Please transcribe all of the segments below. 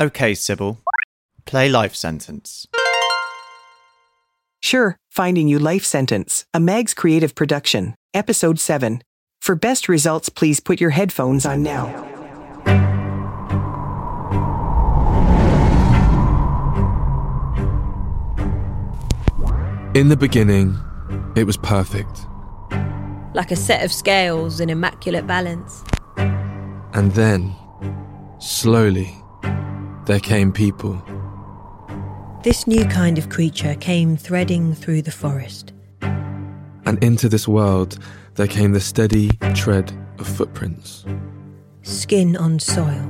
Okay, Sybil. Play Life Sentence. Sure, Finding You Life Sentence, a Mags creative production, Episode 7. For best results, please put your headphones on now. In the beginning, it was perfect. like a set of scales in immaculate balance. And then, slowly, there came people. This new kind of creature came threading through the forest. And into this world, there came the steady tread of footprints. Skin on soil.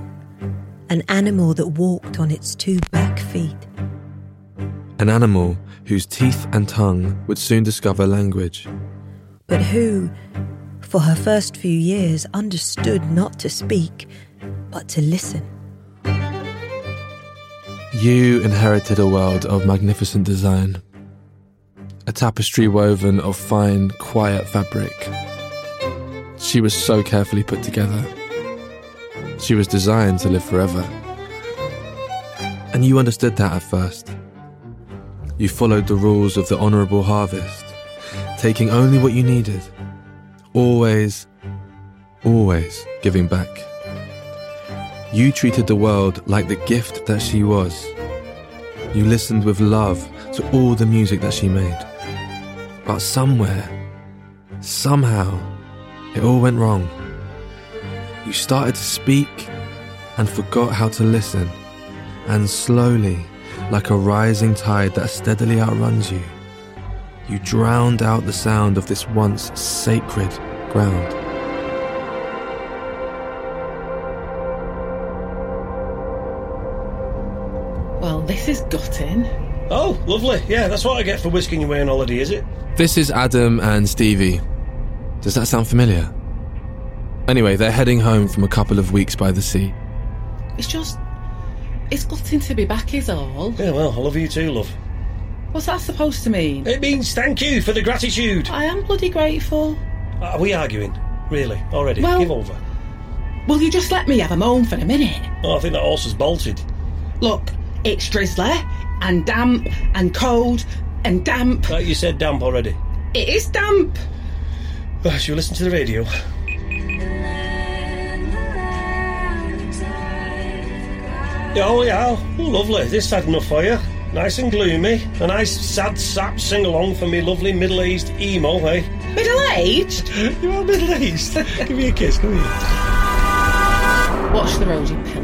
An animal that walked on its two back feet. An animal whose teeth and tongue would soon discover language. But who, for her first few years, understood not to speak, but to listen. You inherited a world of magnificent design. A tapestry woven of fine, quiet fabric. She was so carefully put together. She was designed to live forever. And you understood that at first. You followed the rules of the honourable harvest, taking only what you needed. Always, always giving back. You treated the world like the gift that she was. You listened with love to all the music that she made. But somewhere, somehow, it all went wrong. You started to speak and forgot how to listen. And slowly, like a rising tide that steadily outruns you, you drowned out the sound of this once sacred ground. This is gutting. Oh, lovely. Yeah, that's what I get for whisking you away on holiday, is it? This is Adam and Stevie. Does that sound familiar? Anyway, they're heading home from a couple of weeks by the sea. It's just. It's gutting to be back, is all. Yeah, well, I love you too, love. What's that supposed to mean? It means thank you for the gratitude. I am bloody grateful. Are we arguing? Really? Already? Well- Give over. Will you just let me have a moan for a minute? Oh, I think that horse has bolted. Look, it's drizzly and damp and cold and damp. Like you said, damp already. It is damp. Oh, shall we listen to the radio? Oh, yeah. Oh, lovely. This had enough for you. Nice and gloomy. A nice sad sap sing along for me lovely middle aged emo, eh? Middle aged? You are middle aged. Give me a kiss, come here. Watch the road, you pillow.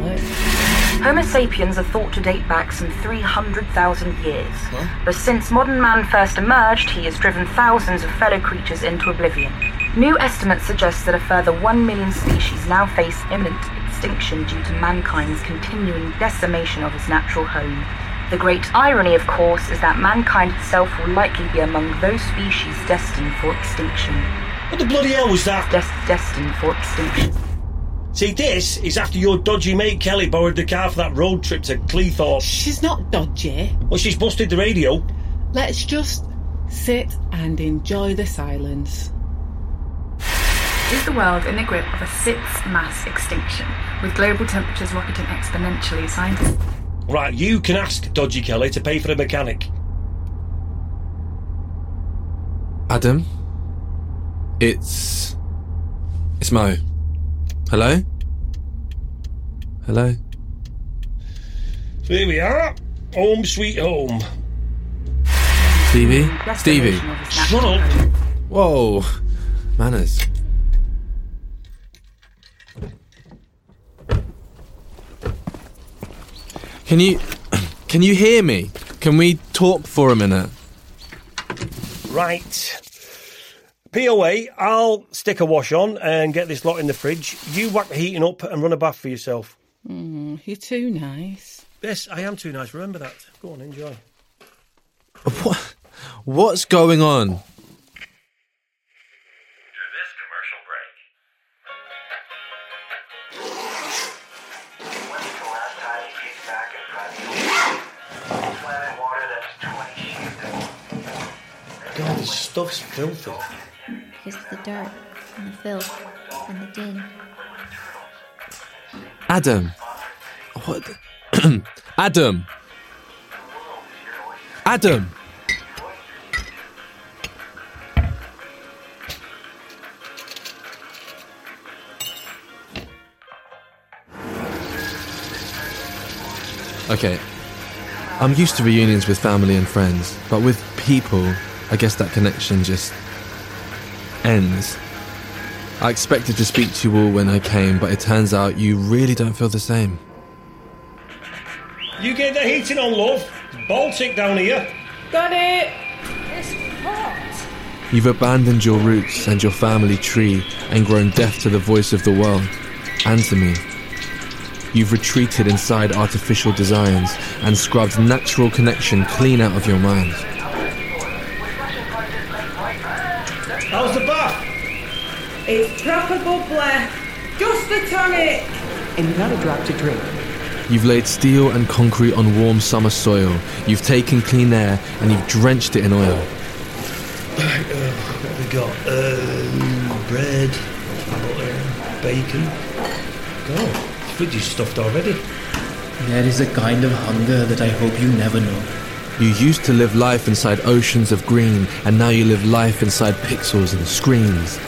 Homo sapiens are thought to date back some 300,000 years. But since modern man first emerged, he has driven thousands of fellow creatures into oblivion. New estimates suggest that a further 1 million species now face imminent extinction due to mankind's continuing decimation of its natural home. The great irony, of course, is that mankind itself will likely be among those species destined for extinction. What the bloody hell was that? Des- destined for extinction. See, this is after your dodgy mate Kelly borrowed the car for that road trip to Cleethorpes. She's not dodgy. Well, she's busted the radio. Let's just sit and enjoy the silence. Is the world in the grip of a sixth mass extinction, with global temperatures rocketing exponentially? Scientists Right, you can ask Dodgy Kelly to pay for a mechanic. Adam? It's. It's Mo. Hello? Hello? So here we are. Home sweet home. Stevie? Stevie? Decimation of its Shut up. Whoa! Manners. Can you. Can you hear me? Can we talk for a minute? Right. POA, I'll stick a wash on and get this lot in the fridge. You whack the heating up and run a bath for yourself. Mm, you're too nice. Yes, I am too nice. Remember that. Go on, enjoy. What? What's going on? God, this stuff's filthy. Because of the dirt and the filth and the din. Adam, what? Adam. Adam. Okay. I'm used to reunions with family and friends, but with people, I guess that connection just ends. I expected to speak to you all when I came, but it turns out you really don't feel the same. You get the heating on, love. It's Baltic down here. Got it. It's hot. You've abandoned your roots and your family tree and grown deaf to the voice of the world and to me. You've retreated inside artificial designs and scrubbed natural connection clean out of your mind. It's proper bubbly. Just the tonic. And you've got a drop to drink. You've laid steel and concrete on warm summer soil. You've taken clean air and you've drenched it in oil. Right, uh, what have we got? Uh, bread, butter, bacon. God, fridge is stuffed already. There is a kind of hunger that I hope you never know. You used to live life inside oceans of green, and now you live life inside pixels and screens.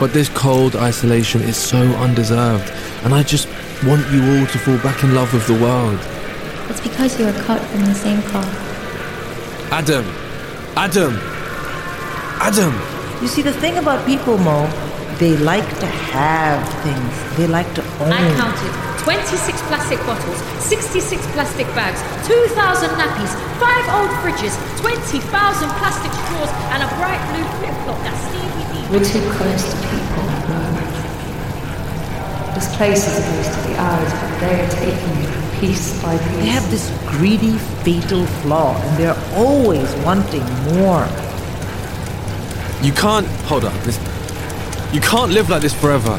But this cold isolation is so undeserved, and I just want you all to fall back in love with the world. It's because you were cut from the same cloth. Adam! Adam! Adam! You see, the thing about people, Mo, they like to have things. They like to own. I counted 26 plastic bottles, 66 plastic bags, 2,000 nappies, 5 old fridges, 20,000 plastic straws, and a bright blue flip We're too close to people. This place is supposed to be ours, but they're taking it piece by piece. They have this greedy, fatal flaw, and they're always wanting more. You can't. Hold on. This, you can't live like this forever.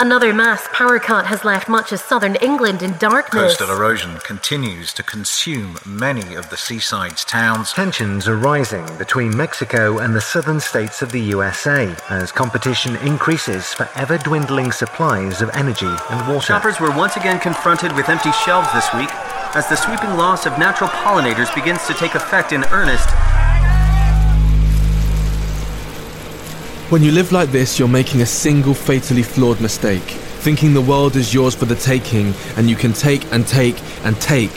Another mass power cut has left much of southern England in darkness. Coastal erosion continues to consume many of the seaside's towns. Tensions are rising between Mexico and the southern states of the USA as competition increases for ever dwindling supplies of energy and water. Shoppers were once again confronted with empty shelves this week as the sweeping loss of natural pollinators begins to take effect in earnest. When you live like this, you're making a single fatally flawed mistake, thinking the world is yours for the taking and you can take and take and take.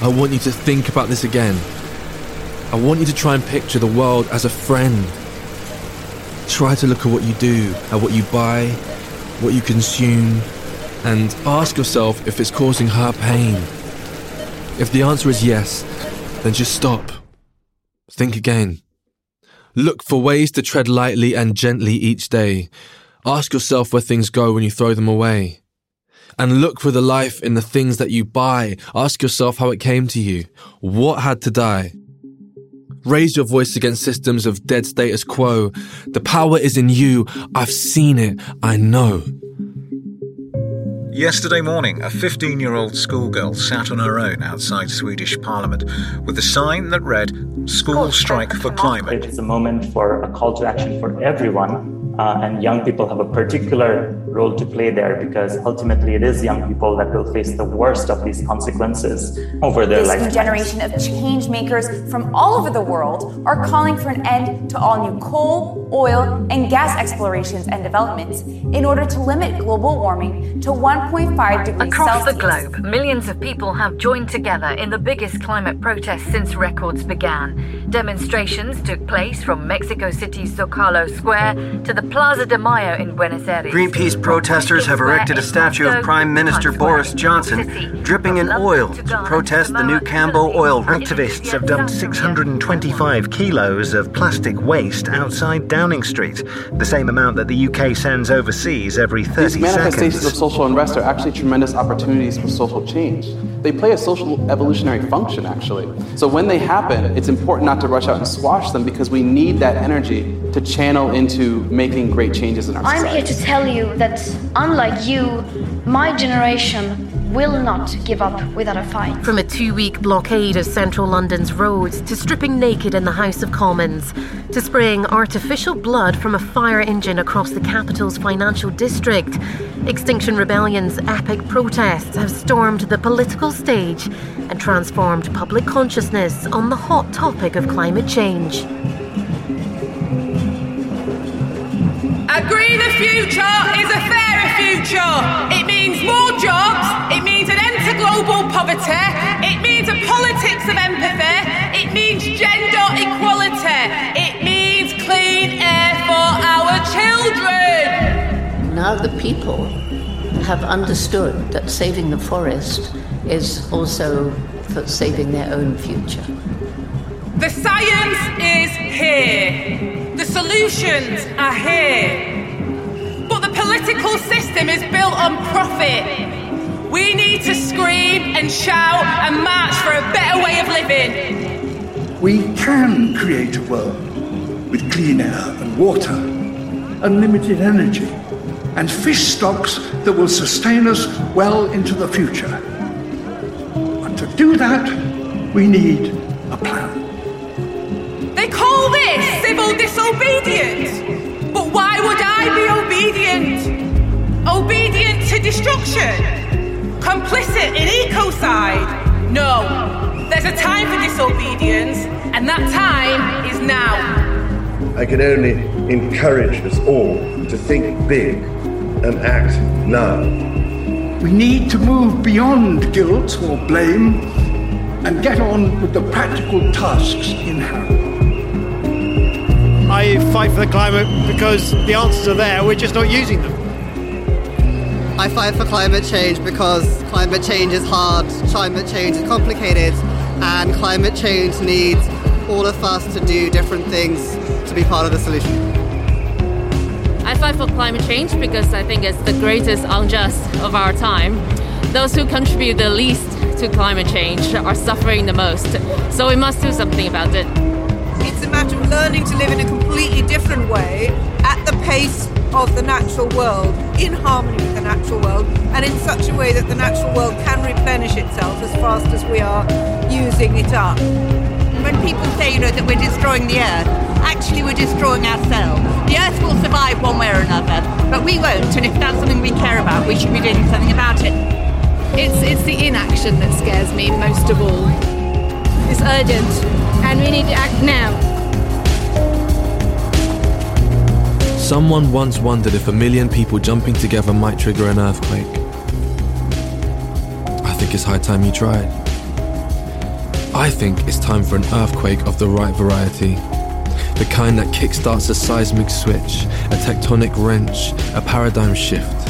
I want you to think about this again. I want you to try and picture the world as a friend. Try to look at what you do, at what you buy, what you consume, and ask yourself if it's causing her pain. If the answer is yes, then just stop. Think again. Look for ways to tread lightly and gently each day. Ask yourself where things go when you throw them away. And look for the life in the things that you buy. Ask yourself how it came to you. What had to die? Raise your voice against systems of dead status quo. The power is in you. I've seen it. I know. Yesterday morning, a 15 year old schoolgirl sat on her own outside Swedish Parliament with a sign that read, School Strike for Climate. It's a moment for a call to action for everyone. Uh, and young people have a particular role to play there because ultimately it is young people that will face the worst of these consequences over their this lifetime. new generation of change makers from all over the world are calling for an end to all new coal, oil, and gas explorations and developments in order to limit global warming to 1.5 degrees Across Celsius. the globe, millions of people have joined together in the biggest climate protest since records began. Demonstrations took place from Mexico City's Zocalo Square to the Plaza de Mayo in Buenos Aires. Greenpeace protesters have erected a statue of Prime Minister Boris Johnson dripping in oil to protest the new Cambo oil. Activists have dumped 625 kilos of plastic waste outside Downing Street, the same amount that the UK sends overseas every 30 These manifestations seconds. of social unrest are actually tremendous opportunities for social change. They play a social evolutionary function, actually. So when they happen, it's important not to rush out and squash them because we need that energy to channel into making great changes in our society. I'm here to tell you that, unlike you, my generation will not give up without a fight. From a two week blockade of central London's roads to stripping naked in the House of Commons to spraying artificial blood from a fire engine across the capital's financial district, Extinction Rebellion's epic protests have stormed the political stage and transformed public consciousness on the hot topic of climate change. Greener future is a fairer future. It means more jobs. It means an end to global poverty. It means a politics of empathy. It means gender equality. It means clean air for our children. Now the people have understood that saving the forest is also for saving their own future. The science is here. The solutions are here. Political system is built on profit. We need to scream and shout and march for a better way of living. We can create a world with clean air and water, unlimited energy and fish stocks that will sustain us well into the future. But to do that, we need a plan. They call this civil disobedience. But why would I be obedient? Obedient to destruction? Complicit in ecocide? No. There's a time for disobedience, and that time is now. I can only encourage us all to think big and act now. We need to move beyond guilt or blame and get on with the practical tasks in hand. I fight for the climate because the answers are there, we're just not using them. I fight for climate change because climate change is hard, climate change is complicated, and climate change needs all of us to do different things to be part of the solution. I fight for climate change because I think it's the greatest unjust of our time. Those who contribute the least to climate change are suffering the most, so we must do something about it. Way at the pace of the natural world, in harmony with the natural world, and in such a way that the natural world can replenish itself as fast as we are using it up. When people say, you know, that we're destroying the earth, actually we're destroying ourselves. The earth will survive one way or another, but we won't, and if that's something we care about, we should be doing something about it. It's, it's the inaction that scares me most of all. It's urgent, and we need to act now. Someone once wondered if a million people jumping together might trigger an earthquake. I think it's high time you tried. I think it's time for an earthquake of the right variety. The kind that kickstarts a seismic switch, a tectonic wrench, a paradigm shift.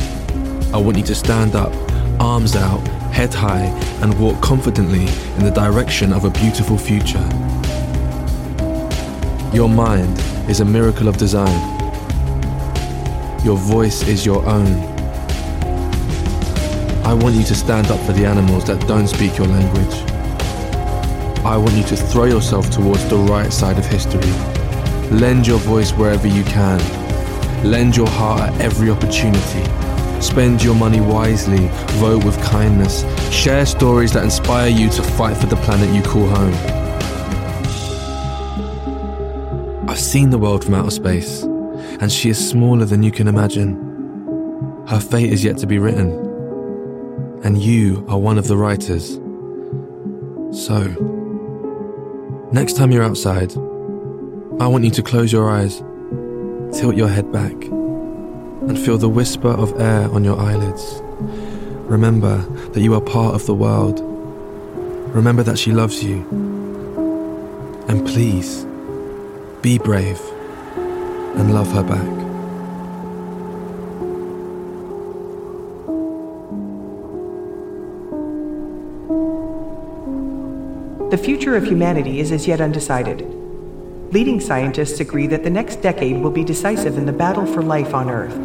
I want you to stand up, arms out, head high, and walk confidently in the direction of a beautiful future. Your mind is a miracle of design. Your voice is your own. I want you to stand up for the animals that don't speak your language. I want you to throw yourself towards the right side of history. Lend your voice wherever you can. Lend your heart at every opportunity. Spend your money wisely. Vote with kindness. Share stories that inspire you to fight for the planet you call home. I've seen the world from outer space, and she is smaller than you can imagine. Her fate is yet to be written, and you are one of the writers. So, next time you're outside, I want you to close your eyes, tilt your head back, and feel the whisper of air on your eyelids. Remember that you are part of the world. Remember that she loves you. And please, be brave and love her back. The future of humanity is as yet undecided. Leading scientists agree that the next decade will be decisive in the battle for life on Earth.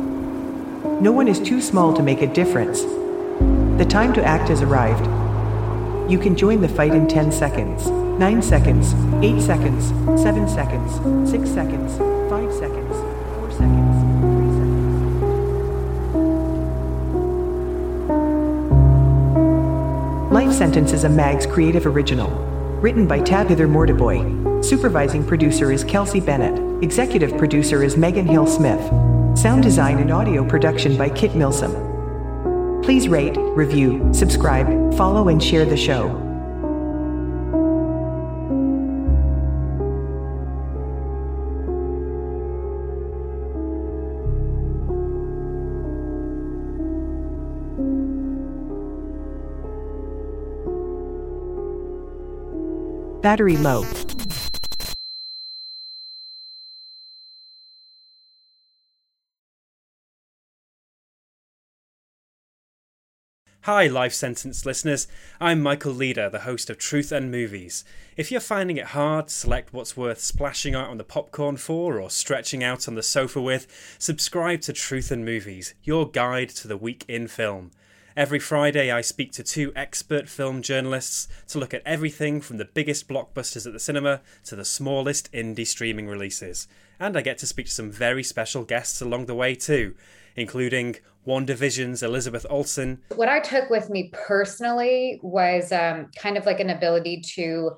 No one is too small to make a difference. The time to act has arrived. You can join the fight in 10 seconds, 9 seconds, 8 seconds, 7 seconds, 6 seconds, 5 seconds, 4 seconds. three seconds. Life Sentence is a Mags creative original. Written by Tabitha Mortiboy. Supervising producer is Kelsey Bennett. Executive producer is Megan Hill Smith. Sound design and audio production by Kit Milsom. Please rate, review, subscribe, follow, and share the show. Battery low. Hi, Life Sentence listeners. I'm Michael Leader, the host of Truth and Movies. If you're finding it hard to select what's worth splashing out on the popcorn for or stretching out on the sofa with, subscribe to Truth and Movies, your guide to the week in film. Every Friday, I speak to two expert film journalists to look at everything from the biggest blockbusters at the cinema to the smallest indie streaming releases. And I get to speak to some very special guests along the way too, including WandaVision's Elizabeth Olsen. What I took with me personally was um, kind of like an ability to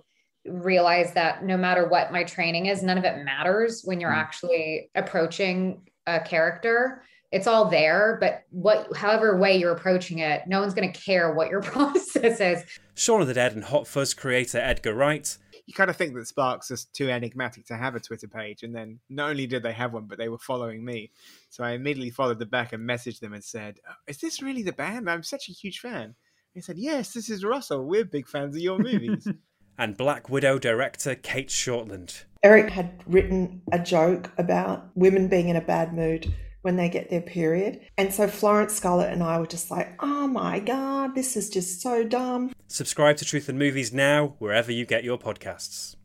realize that no matter what my training is, none of it matters when you're mm. actually approaching a character. It's all there, but what, however way you're approaching it, no one's going to care what your process is. Shaun of the Dead and Hot Fuzz creator Edgar Wright you kind of think that Sparks is too enigmatic to have a Twitter page. And then not only did they have one, but they were following me. So I immediately followed them back and messaged them and said, oh, Is this really the band? I'm such a huge fan. They said, Yes, this is Russell. We're big fans of your movies. and Black Widow director Cate Shortland. Eric had written a joke about women being in a bad mood when they get their period. And so Florence Scarlett and I were just like, oh my God, this is just so dumb. Subscribe to Truth and Movies now, wherever you get your podcasts.